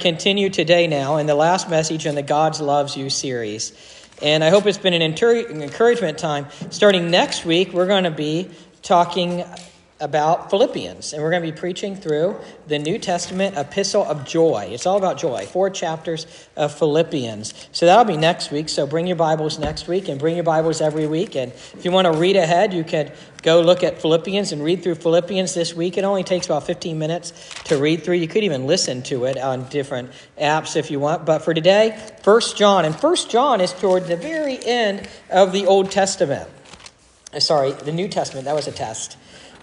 continue today now in the last message in the God's Loves You series. And I hope it's been an encouragement time. Starting next week, we're going to be talking about Philippians, and we're going to be preaching through the New Testament epistle of joy. It's all about joy, four chapters of Philippians. So that'll be next week. So bring your Bibles next week and bring your Bibles every week. And if you want to read ahead, you could go look at Philippians and read through Philippians this week. It only takes about 15 minutes to read through. You could even listen to it on different apps if you want. But for today, First John. And First John is toward the very end of the Old Testament. Uh, sorry, the New Testament. That was a test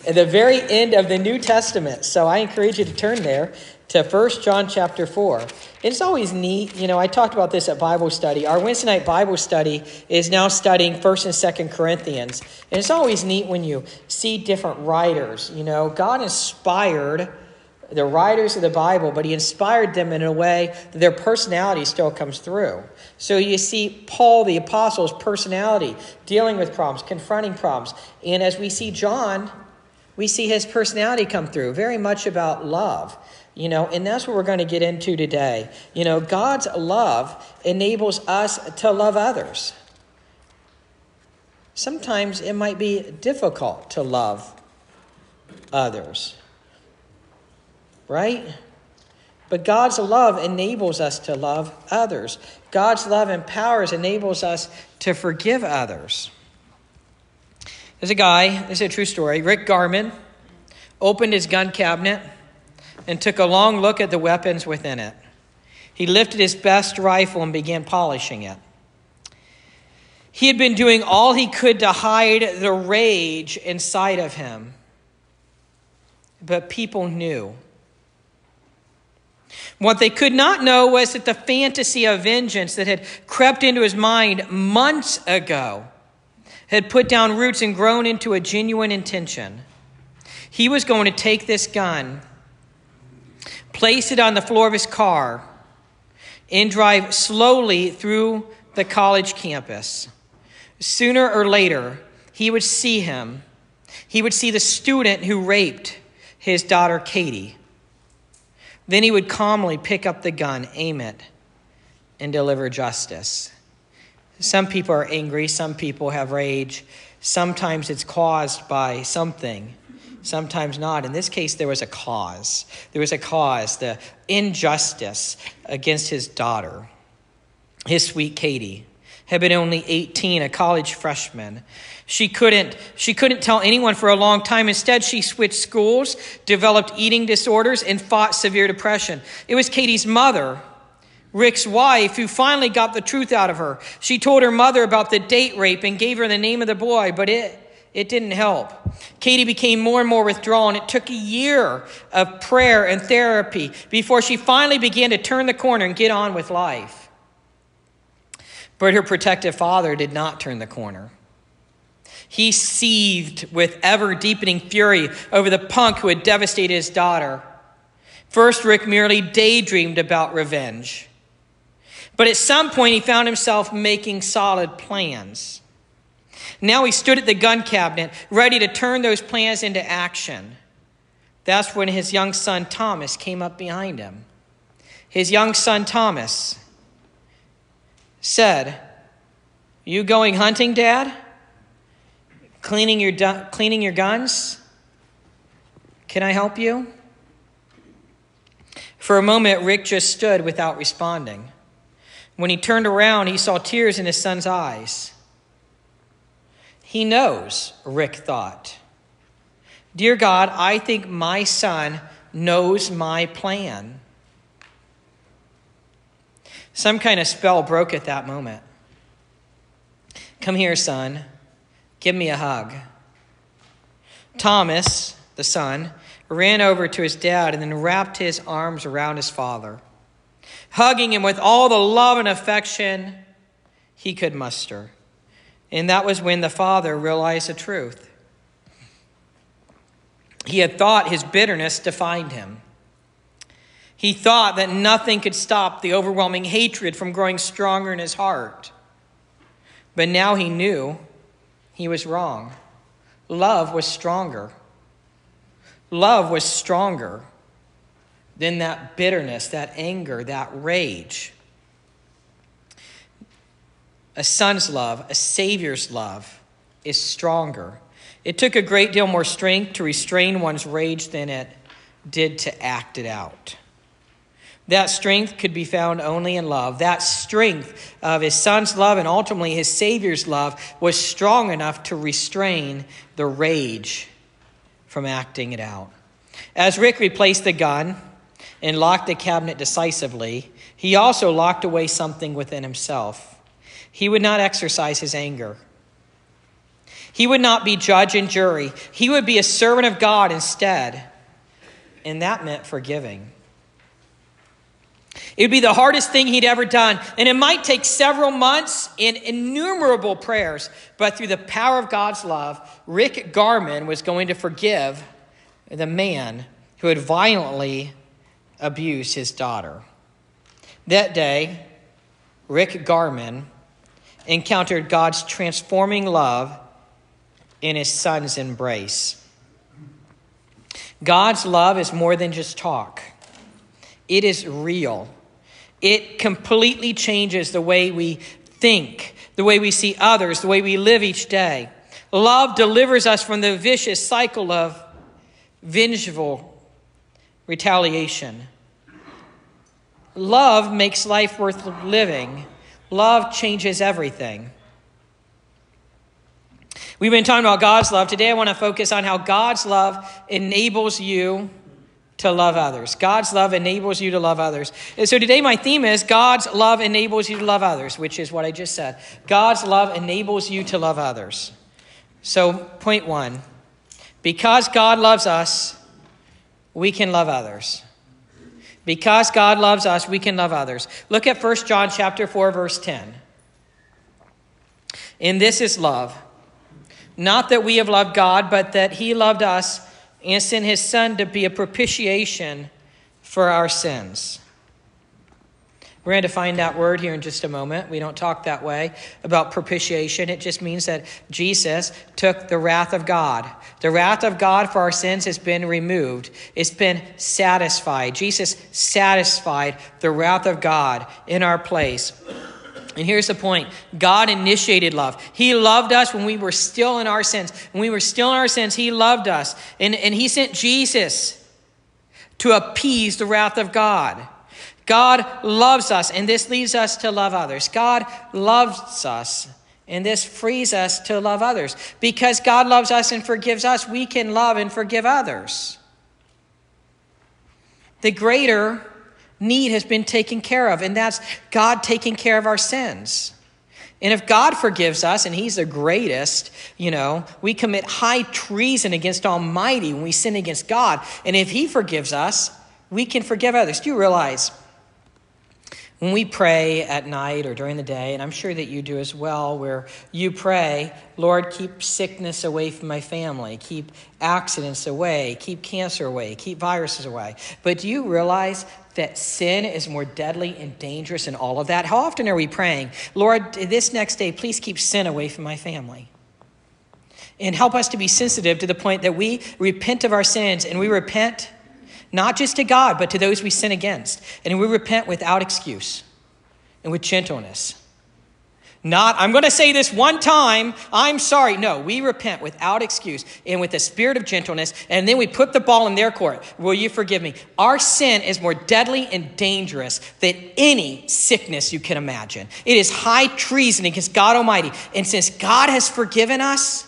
at the very end of the New Testament. So I encourage you to turn there to 1 John chapter 4. It's always neat. You know, I talked about this at Bible study. Our Wednesday night Bible study is now studying 1st and 2nd Corinthians. And it's always neat when you see different writers. You know, God inspired the writers of the Bible, but he inspired them in a way that their personality still comes through. So you see Paul, the apostle's personality, dealing with problems, confronting problems. And as we see John, we see his personality come through, very much about love. You know, and that's what we're going to get into today. You know, God's love enables us to love others. Sometimes it might be difficult to love others, right? But God's love enables us to love others. God's love empowers, enables us to forgive others. There's a guy, this is a true story, Rick Garman, opened his gun cabinet and took a long look at the weapons within it. He lifted his best rifle and began polishing it. He had been doing all he could to hide the rage inside of him. But people knew. What they could not know was that the fantasy of vengeance that had crept into his mind months ago had put down roots and grown into a genuine intention. He was going to take this gun, place it on the floor of his car, and drive slowly through the college campus. Sooner or later, he would see him. He would see the student who raped his daughter, Katie. Then he would calmly pick up the gun, aim it, and deliver justice. Some people are angry, some people have rage. Sometimes it's caused by something, sometimes not. In this case, there was a cause. There was a cause, the injustice against his daughter. His sweet Katie had been only 18, a college freshman. She couldn't, she couldn't tell anyone for a long time. Instead, she switched schools, developed eating disorders, and fought severe depression. It was Katie's mother Rick's wife, who finally got the truth out of her. She told her mother about the date rape and gave her the name of the boy, but it, it didn't help. Katie became more and more withdrawn. It took a year of prayer and therapy before she finally began to turn the corner and get on with life. But her protective father did not turn the corner. He seethed with ever deepening fury over the punk who had devastated his daughter. First, Rick merely daydreamed about revenge. But at some point, he found himself making solid plans. Now he stood at the gun cabinet, ready to turn those plans into action. That's when his young son Thomas came up behind him. His young son Thomas said, You going hunting, Dad? Cleaning your, cleaning your guns? Can I help you? For a moment, Rick just stood without responding. When he turned around, he saw tears in his son's eyes. He knows, Rick thought. Dear God, I think my son knows my plan. Some kind of spell broke at that moment. Come here, son. Give me a hug. Thomas, the son, ran over to his dad and then wrapped his arms around his father hugging him with all the love and affection he could muster. And that was when the father realized the truth. He had thought his bitterness defined him. He thought that nothing could stop the overwhelming hatred from growing stronger in his heart. But now he knew he was wrong. Love was stronger. Love was stronger then that bitterness, that anger, that rage. A son's love, a Savior's love, is stronger. It took a great deal more strength to restrain one's rage than it did to act it out. That strength could be found only in love. That strength of his son's love and ultimately his Savior's love was strong enough to restrain the rage from acting it out. As Rick replaced the gun and locked the cabinet decisively, he also locked away something within himself. He would not exercise his anger. He would not be judge and jury. He would be a servant of God instead. And that meant forgiving. It would be the hardest thing he'd ever done. And it might take several months and innumerable prayers. But through the power of God's love, Rick Garman was going to forgive the man who had violently abused his daughter. That day, Rick Garman encountered God's transforming love in his son's embrace. God's love is more than just talk. It is real. It completely changes the way we think, the way we see others, the way we live each day. Love delivers us from the vicious cycle of vengeful retaliation. Love makes life worth living. Love changes everything. We've been talking about God's love. Today I want to focus on how God's love enables you to love others. God's love enables you to love others. And so today my theme is God's love enables you to love others, which is what I just said. God's love enables you to love others. So, point one because God loves us, we can love others. Because God loves us, we can love others. Look at 1 John chapter 4 verse 10. And this is love. Not that we have loved God, but that he loved us and sent his son to be a propitiation for our sins. We're going to find that word here in just a moment. We don't talk that way about propitiation. It just means that Jesus took the wrath of God. The wrath of God for our sins has been removed, it's been satisfied. Jesus satisfied the wrath of God in our place. And here's the point God initiated love. He loved us when we were still in our sins. When we were still in our sins, He loved us. And, and He sent Jesus to appease the wrath of God. God loves us, and this leads us to love others. God loves us, and this frees us to love others. Because God loves us and forgives us, we can love and forgive others. The greater need has been taken care of, and that's God taking care of our sins. And if God forgives us, and He's the greatest, you know, we commit high treason against Almighty when we sin against God. And if He forgives us, we can forgive others. Do you realize when we pray at night or during the day, and I'm sure that you do as well, where you pray, Lord, keep sickness away from my family, keep accidents away, keep cancer away, keep viruses away. But do you realize that sin is more deadly and dangerous in all of that? How often are we praying, Lord, this next day, please keep sin away from my family? And help us to be sensitive to the point that we repent of our sins and we repent not just to God, but to those we sin against. And we repent without excuse and with gentleness. Not, I'm going to say this one time, I'm sorry. No, we repent without excuse and with a spirit of gentleness, and then we put the ball in their court. Will you forgive me? Our sin is more deadly and dangerous than any sickness you can imagine. It is high treason against God Almighty. And since God has forgiven us,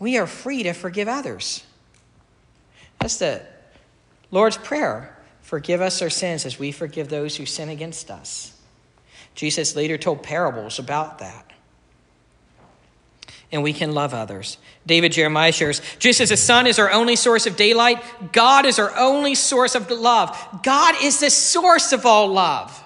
we are free to forgive others. That's the Lord's Prayer Forgive us our sins as we forgive those who sin against us. Jesus later told parables about that. And we can love others. David Jeremiah shares just as the sun is our only source of daylight, God is our only source of love. God is the source of all love.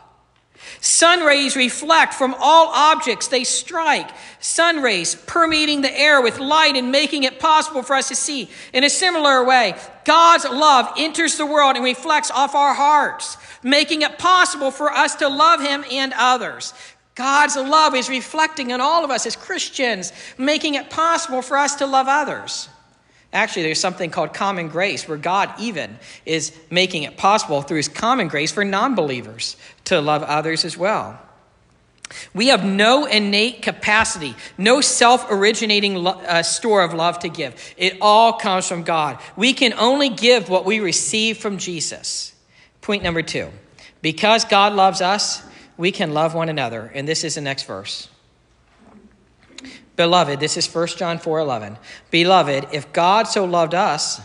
Sun rays reflect from all objects they strike. Sun rays permeating the air with light and making it possible for us to see. In a similar way, God's love enters the world and reflects off our hearts, making it possible for us to love Him and others. God's love is reflecting in all of us as Christians, making it possible for us to love others. Actually, there's something called common grace where God even is making it possible through his common grace for non believers to love others as well. We have no innate capacity, no self originating lo- uh, store of love to give. It all comes from God. We can only give what we receive from Jesus. Point number two because God loves us, we can love one another. And this is the next verse. Beloved, this is 1 John 4 11. Beloved, if God so loved us,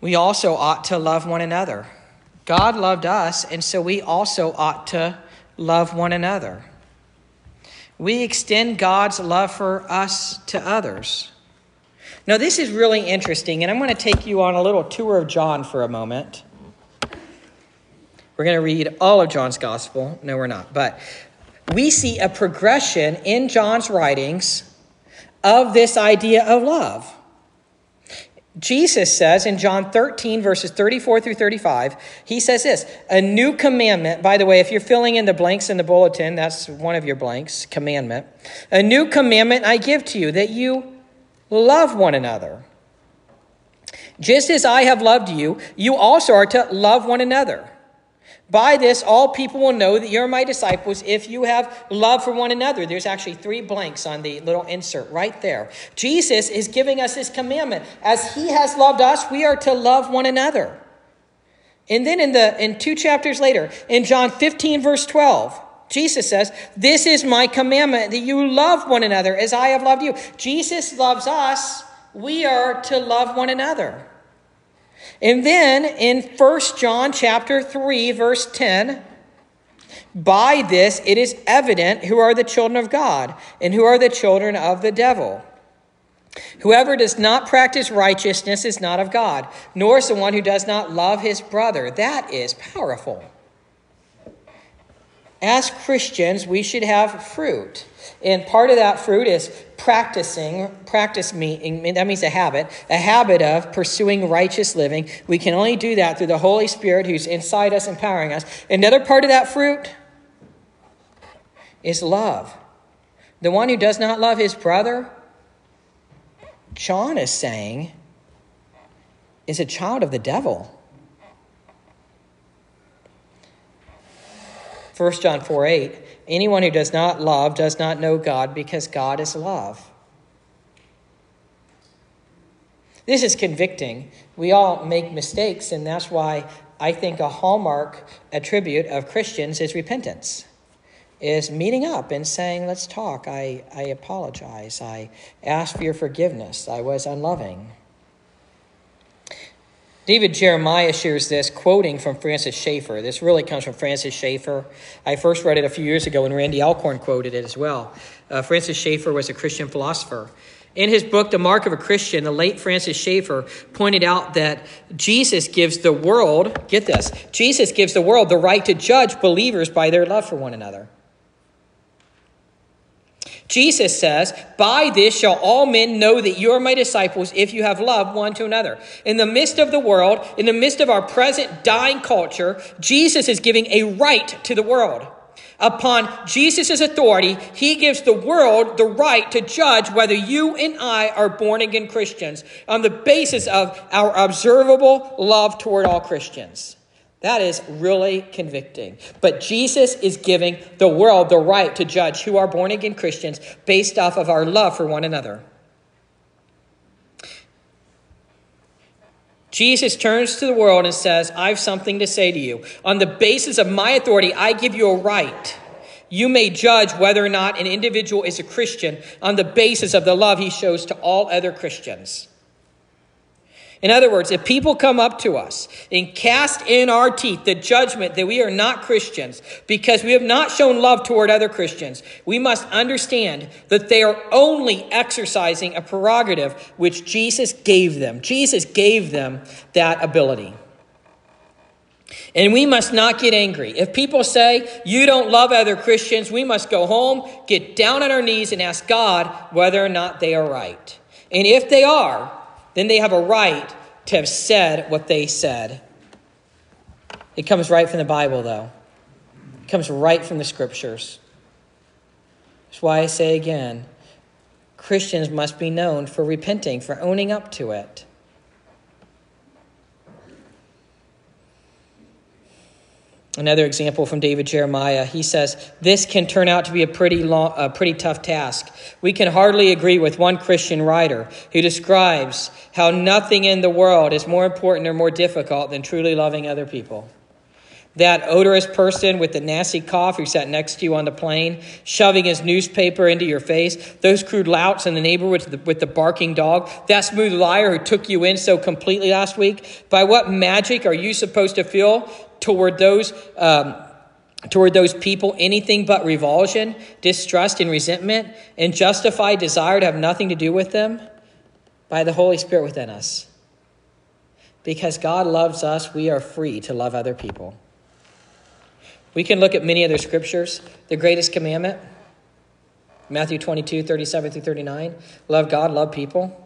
we also ought to love one another. God loved us, and so we also ought to love one another. We extend God's love for us to others. Now, this is really interesting, and I'm going to take you on a little tour of John for a moment. We're going to read all of John's gospel. No, we're not. But we see a progression in John's writings of this idea of love. Jesus says in John 13, verses 34 through 35, he says this A new commandment, by the way, if you're filling in the blanks in the bulletin, that's one of your blanks, commandment. A new commandment I give to you, that you love one another. Just as I have loved you, you also are to love one another. By this, all people will know that you're my disciples if you have love for one another. There's actually three blanks on the little insert right there. Jesus is giving us this commandment. As he has loved us, we are to love one another. And then in the in two chapters later, in John 15, verse 12, Jesus says, This is my commandment that you love one another as I have loved you. Jesus loves us, we are to love one another. And then in 1 John chapter 3 verse 10, by this it is evident who are the children of God and who are the children of the devil. Whoever does not practice righteousness is not of God, nor is the one who does not love his brother. That is powerful. As Christians, we should have fruit. And part of that fruit is practicing, practice meaning, that means a habit, a habit of pursuing righteous living. We can only do that through the Holy Spirit who's inside us, empowering us. Another part of that fruit is love. The one who does not love his brother, John is saying, is a child of the devil. 1 John 4 8. Anyone who does not love does not know God because God is love. This is convicting. We all make mistakes, and that's why I think a hallmark attribute of Christians is repentance, is meeting up and saying, Let's talk. I, I apologize. I ask for your forgiveness. I was unloving. David Jeremiah shares this, quoting from Francis Schaeffer. This really comes from Francis Schaeffer. I first read it a few years ago, and Randy Alcorn quoted it as well. Uh, Francis Schaeffer was a Christian philosopher. In his book, The Mark of a Christian, the late Francis Schaeffer pointed out that Jesus gives the world, get this, Jesus gives the world the right to judge believers by their love for one another. Jesus says, By this shall all men know that you are my disciples if you have love one to another. In the midst of the world, in the midst of our present dying culture, Jesus is giving a right to the world. Upon Jesus' authority, he gives the world the right to judge whether you and I are born again Christians on the basis of our observable love toward all Christians. That is really convicting. But Jesus is giving the world the right to judge who are born again Christians based off of our love for one another. Jesus turns to the world and says, I have something to say to you. On the basis of my authority, I give you a right. You may judge whether or not an individual is a Christian on the basis of the love he shows to all other Christians. In other words, if people come up to us and cast in our teeth the judgment that we are not Christians because we have not shown love toward other Christians, we must understand that they are only exercising a prerogative which Jesus gave them. Jesus gave them that ability. And we must not get angry. If people say, you don't love other Christians, we must go home, get down on our knees, and ask God whether or not they are right. And if they are, then they have a right to have said what they said. It comes right from the Bible, though. It comes right from the scriptures. That's why I say again Christians must be known for repenting, for owning up to it. Another example from David Jeremiah. He says, This can turn out to be a pretty, long, a pretty tough task. We can hardly agree with one Christian writer who describes how nothing in the world is more important or more difficult than truly loving other people. That odorous person with the nasty cough who sat next to you on the plane, shoving his newspaper into your face, those crude louts in the neighborhood with the, with the barking dog, that smooth liar who took you in so completely last week. By what magic are you supposed to feel toward those um, toward those people anything but revulsion, distrust, and resentment, and justified desire to have nothing to do with them by the Holy Spirit within us. Because God loves us, we are free to love other people. We can look at many other scriptures. The greatest commandment, Matthew 22, 37 through 39. Love God, love people.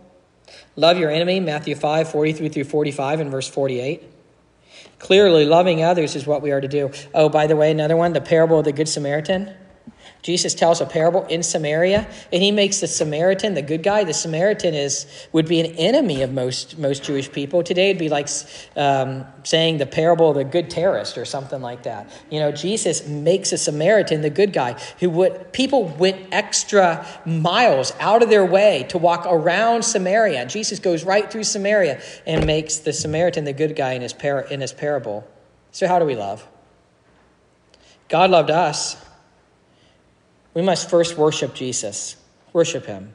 Love your enemy, Matthew 5, 43 through 45 and verse 48. Clearly, loving others is what we are to do. Oh, by the way, another one, the parable of the Good Samaritan. Jesus tells a parable in Samaria, and he makes the Samaritan the good guy. The Samaritan is would be an enemy of most most Jewish people. Today, it'd be like um, saying the parable of the good terrorist or something like that. You know, Jesus makes a Samaritan the good guy who would people went extra miles out of their way to walk around Samaria. Jesus goes right through Samaria and makes the Samaritan the good guy in his par- in his parable. So, how do we love? God loved us. We must first worship Jesus, worship him.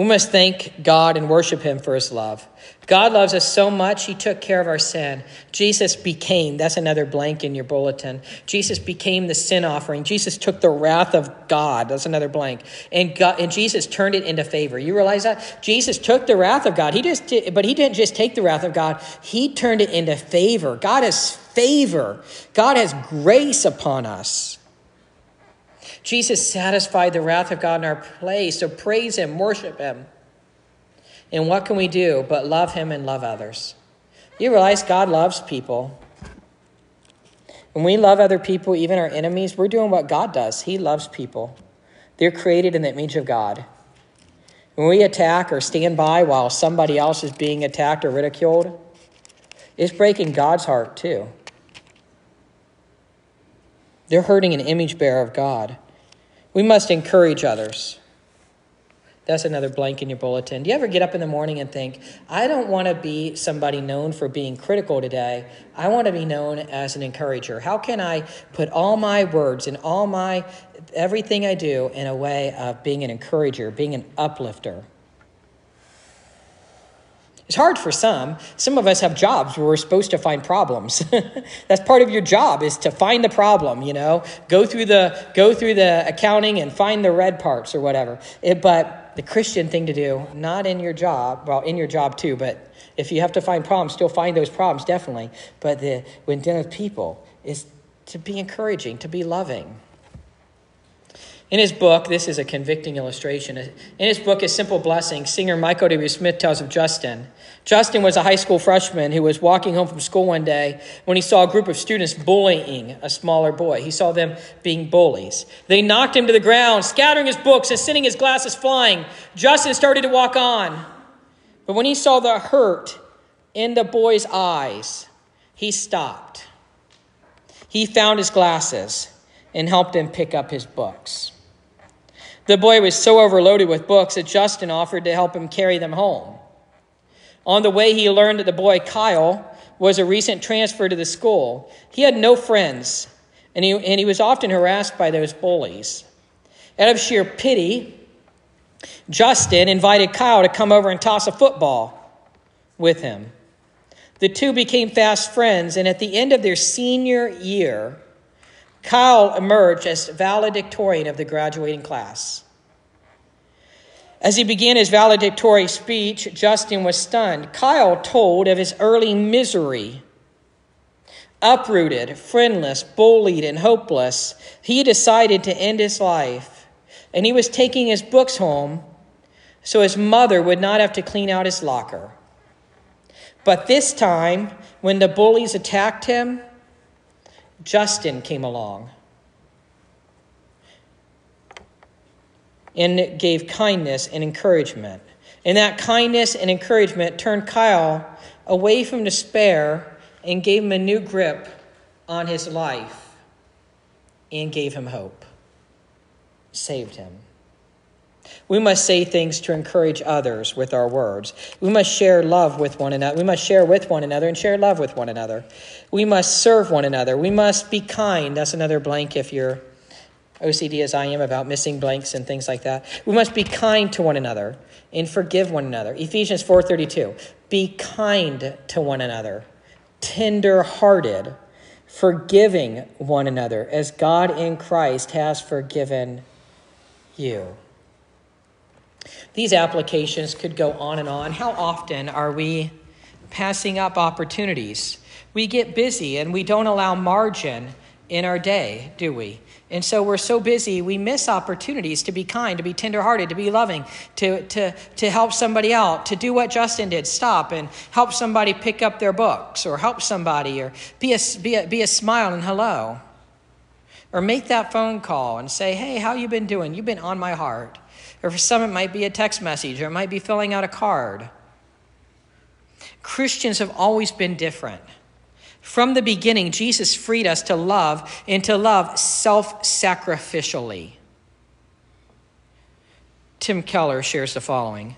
We must thank God and worship Him for His love. God loves us so much, He took care of our sin. Jesus became, that's another blank in your bulletin. Jesus became the sin offering. Jesus took the wrath of God, that's another blank. And, God, and Jesus turned it into favor. You realize that? Jesus took the wrath of God, he just did, but He didn't just take the wrath of God, He turned it into favor. God has favor, God has grace upon us. Jesus satisfied the wrath of God in our place. So praise Him, worship Him. And what can we do but love Him and love others? You realize God loves people. When we love other people, even our enemies, we're doing what God does. He loves people. They're created in the image of God. When we attack or stand by while somebody else is being attacked or ridiculed, it's breaking God's heart too. They're hurting an image bearer of God. We must encourage others. That's another blank in your bulletin. Do you ever get up in the morning and think, I don't want to be somebody known for being critical today. I want to be known as an encourager. How can I put all my words and all my everything I do in a way of being an encourager, being an uplifter? It's hard for some. Some of us have jobs where we're supposed to find problems. That's part of your job is to find the problem, you know. Go through the go through the accounting and find the red parts or whatever. It, but the Christian thing to do, not in your job, well, in your job too, but if you have to find problems, still find those problems definitely. But the when dealing with people is to be encouraging, to be loving. In his book, this is a convicting illustration. In his book, A Simple Blessing, singer Michael W. Smith tells of Justin. Justin was a high school freshman who was walking home from school one day when he saw a group of students bullying a smaller boy. He saw them being bullies. They knocked him to the ground, scattering his books and sending his glasses flying. Justin started to walk on. But when he saw the hurt in the boy's eyes, he stopped. He found his glasses and helped him pick up his books. The boy was so overloaded with books that Justin offered to help him carry them home. On the way, he learned that the boy, Kyle, was a recent transfer to the school. He had no friends, and he, and he was often harassed by those bullies. Out of sheer pity, Justin invited Kyle to come over and toss a football with him. The two became fast friends, and at the end of their senior year, Kyle emerged as valedictorian of the graduating class. As he began his valedictory speech, Justin was stunned. Kyle told of his early misery. Uprooted, friendless, bullied, and hopeless, he decided to end his life. And he was taking his books home so his mother would not have to clean out his locker. But this time, when the bullies attacked him, Justin came along. and gave kindness and encouragement. And that kindness and encouragement turned Kyle away from despair and gave him a new grip on his life and gave him hope, saved him. We must say things to encourage others with our words. We must share love with one another. We must share with one another and share love with one another. We must serve one another. We must be kind. That's another blank if you're OCD as I am about missing blanks and things like that. We must be kind to one another and forgive one another. Ephesians 4:32. Be kind to one another, tender-hearted, forgiving one another as God in Christ has forgiven you. These applications could go on and on. How often are we passing up opportunities? We get busy and we don't allow margin in our day, do we? And so we're so busy, we miss opportunities to be kind, to be tenderhearted, to be loving, to, to, to help somebody out, to do what Justin did, stop and help somebody pick up their books, or help somebody, or be a, be a, be a smile and hello. Or make that phone call and say, hey, how you been doing? You've been on my heart. Or for some, it might be a text message, or it might be filling out a card. Christians have always been different. From the beginning, Jesus freed us to love and to love self sacrificially. Tim Keller shares the following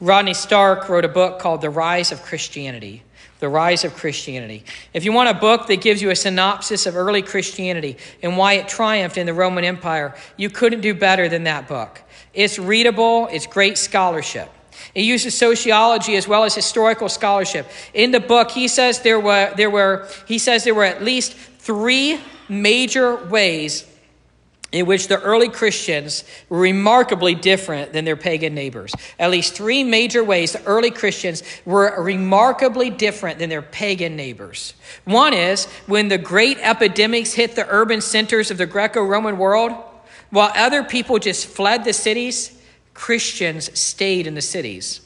Rodney Stark wrote a book called The Rise of Christianity. The Rise of Christianity. If you want a book that gives you a synopsis of early Christianity and why it triumphed in the Roman Empire, you couldn't do better than that book. It's readable, it's great scholarship. It uses sociology as well as historical scholarship. In the book, he says there were, there were, he says there were at least three major ways in which the early Christians were remarkably different than their pagan neighbors. At least three major ways the early Christians were remarkably different than their pagan neighbors. One is when the great epidemics hit the urban centers of the Greco Roman world, while other people just fled the cities, Christians stayed in the cities.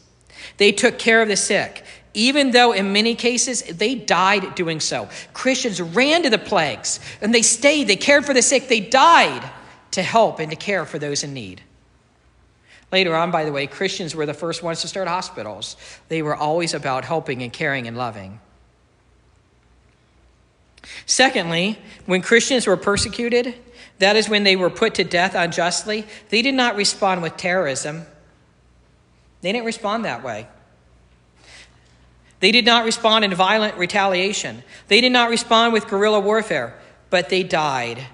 They took care of the sick, even though in many cases they died doing so. Christians ran to the plagues and they stayed, they cared for the sick, they died to help and to care for those in need. Later on, by the way, Christians were the first ones to start hospitals. They were always about helping and caring and loving. Secondly, when Christians were persecuted, that is when they were put to death unjustly. They did not respond with terrorism. They didn't respond that way. They did not respond in violent retaliation. They did not respond with guerrilla warfare, but they died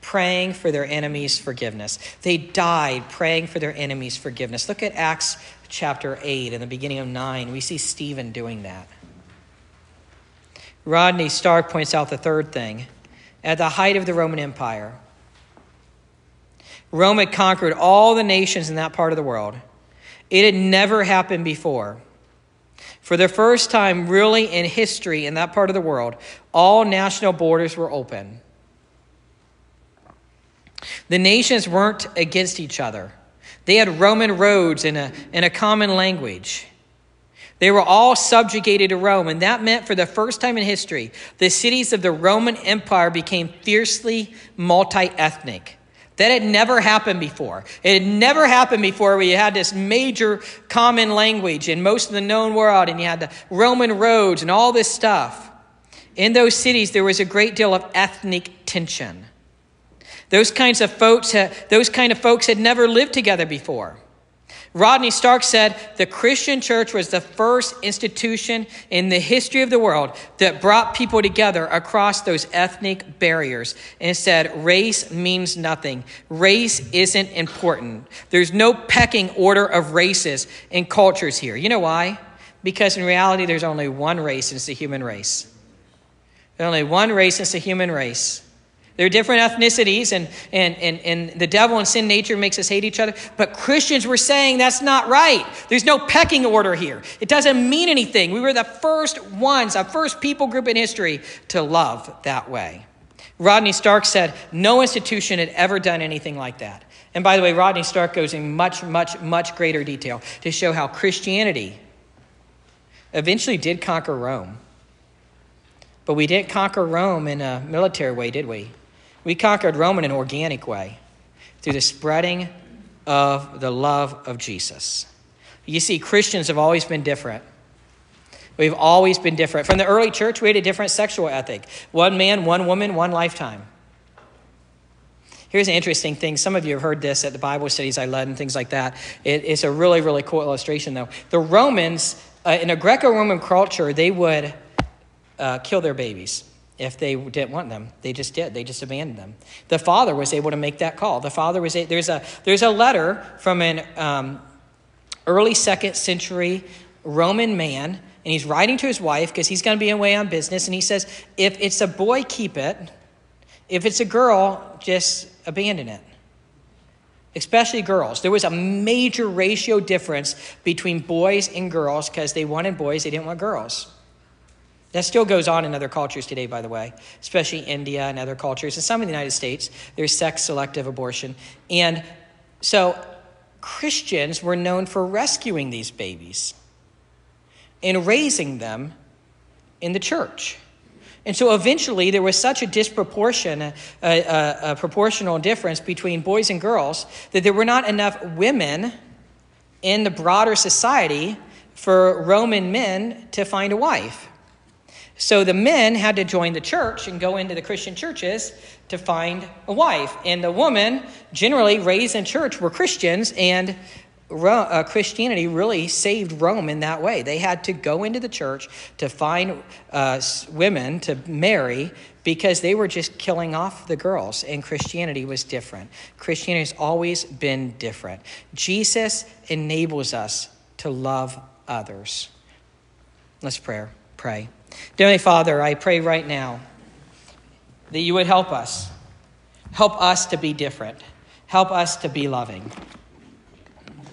praying for their enemies' forgiveness. They died praying for their enemies' forgiveness. Look at Acts chapter 8 and the beginning of 9. We see Stephen doing that. Rodney Stark points out the third thing. At the height of the Roman Empire, Rome had conquered all the nations in that part of the world. It had never happened before. For the first time, really, in history in that part of the world, all national borders were open. The nations weren't against each other, they had Roman roads and a, and a common language. They were all subjugated to Rome, and that meant for the first time in history, the cities of the Roman Empire became fiercely multi ethnic. That had never happened before. It had never happened before where you had this major common language in most of the known world, and you had the Roman roads and all this stuff. In those cities, there was a great deal of ethnic tension. Those kinds of folks, those kind of folks had never lived together before. Rodney Stark said the Christian church was the first institution in the history of the world that brought people together across those ethnic barriers and said race means nothing. Race isn't important. There's no pecking order of races and cultures here. You know why? Because in reality, there's only one race, and it's the human race. There's only one race, and it's the human race. There are different ethnicities, and, and, and, and the devil and sin nature makes us hate each other. But Christians were saying that's not right. There's no pecking order here. It doesn't mean anything. We were the first ones, the first people group in history to love that way. Rodney Stark said no institution had ever done anything like that. And by the way, Rodney Stark goes in much, much, much greater detail to show how Christianity eventually did conquer Rome. But we didn't conquer Rome in a military way, did we? We conquered Rome in an organic way through the spreading of the love of Jesus. You see, Christians have always been different. We've always been different. From the early church, we had a different sexual ethic one man, one woman, one lifetime. Here's an interesting thing. Some of you have heard this at the Bible studies I led and things like that. It, it's a really, really cool illustration, though. The Romans, uh, in a Greco Roman culture, they would uh, kill their babies if they didn't want them. They just did. They just abandoned them. The father was able to make that call. The father was a, there's a there's a letter from an um, early second century Roman man, and he's writing to his wife because he's going to be away on business, and he says, if it's a boy, keep it. If it's a girl, just abandon it. Especially girls. There was a major ratio difference between boys and girls because they wanted boys, they didn't want girls. That still goes on in other cultures today, by the way, especially India and other cultures. And some in the United States, there's sex selective abortion. And so Christians were known for rescuing these babies and raising them in the church. And so eventually there was such a disproportion, a, a, a, proportional difference between boys and girls that there were not enough women in the broader society for Roman men to find a wife. So the men had to join the church and go into the Christian churches to find a wife. And the women, generally raised in church, were Christians, and uh, Christianity really saved Rome in that way. They had to go into the church to find uh, women to marry because they were just killing off the girls, and Christianity was different. Christianity has always been different. Jesus enables us to love others. Let's pray. Pray. Dear Father, I pray right now that you would help us. Help us to be different. Help us to be loving.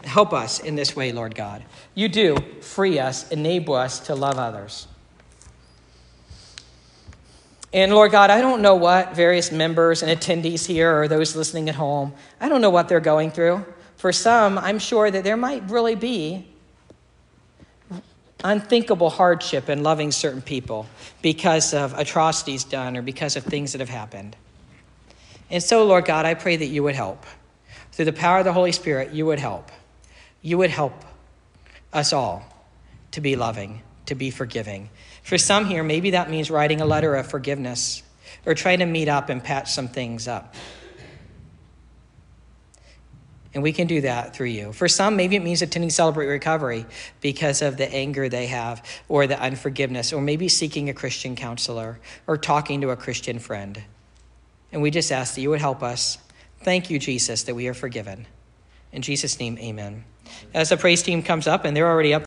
Help us in this way, Lord God. You do free us, enable us to love others. And Lord God, I don't know what various members and attendees here or those listening at home, I don't know what they're going through. For some, I'm sure that there might really be unthinkable hardship in loving certain people because of atrocities done or because of things that have happened. And so, Lord God, I pray that you would help. Through the power of the Holy Spirit, you would help. You would help us all to be loving, to be forgiving. For some here, maybe that means writing a letter of forgiveness or trying to meet up and patch some things up. And we can do that through you. For some, maybe it means attending Celebrate Recovery because of the anger they have or the unforgiveness, or maybe seeking a Christian counselor or talking to a Christian friend. And we just ask that you would help us. Thank you, Jesus, that we are forgiven. In Jesus' name, amen. As the praise team comes up, and they're already up.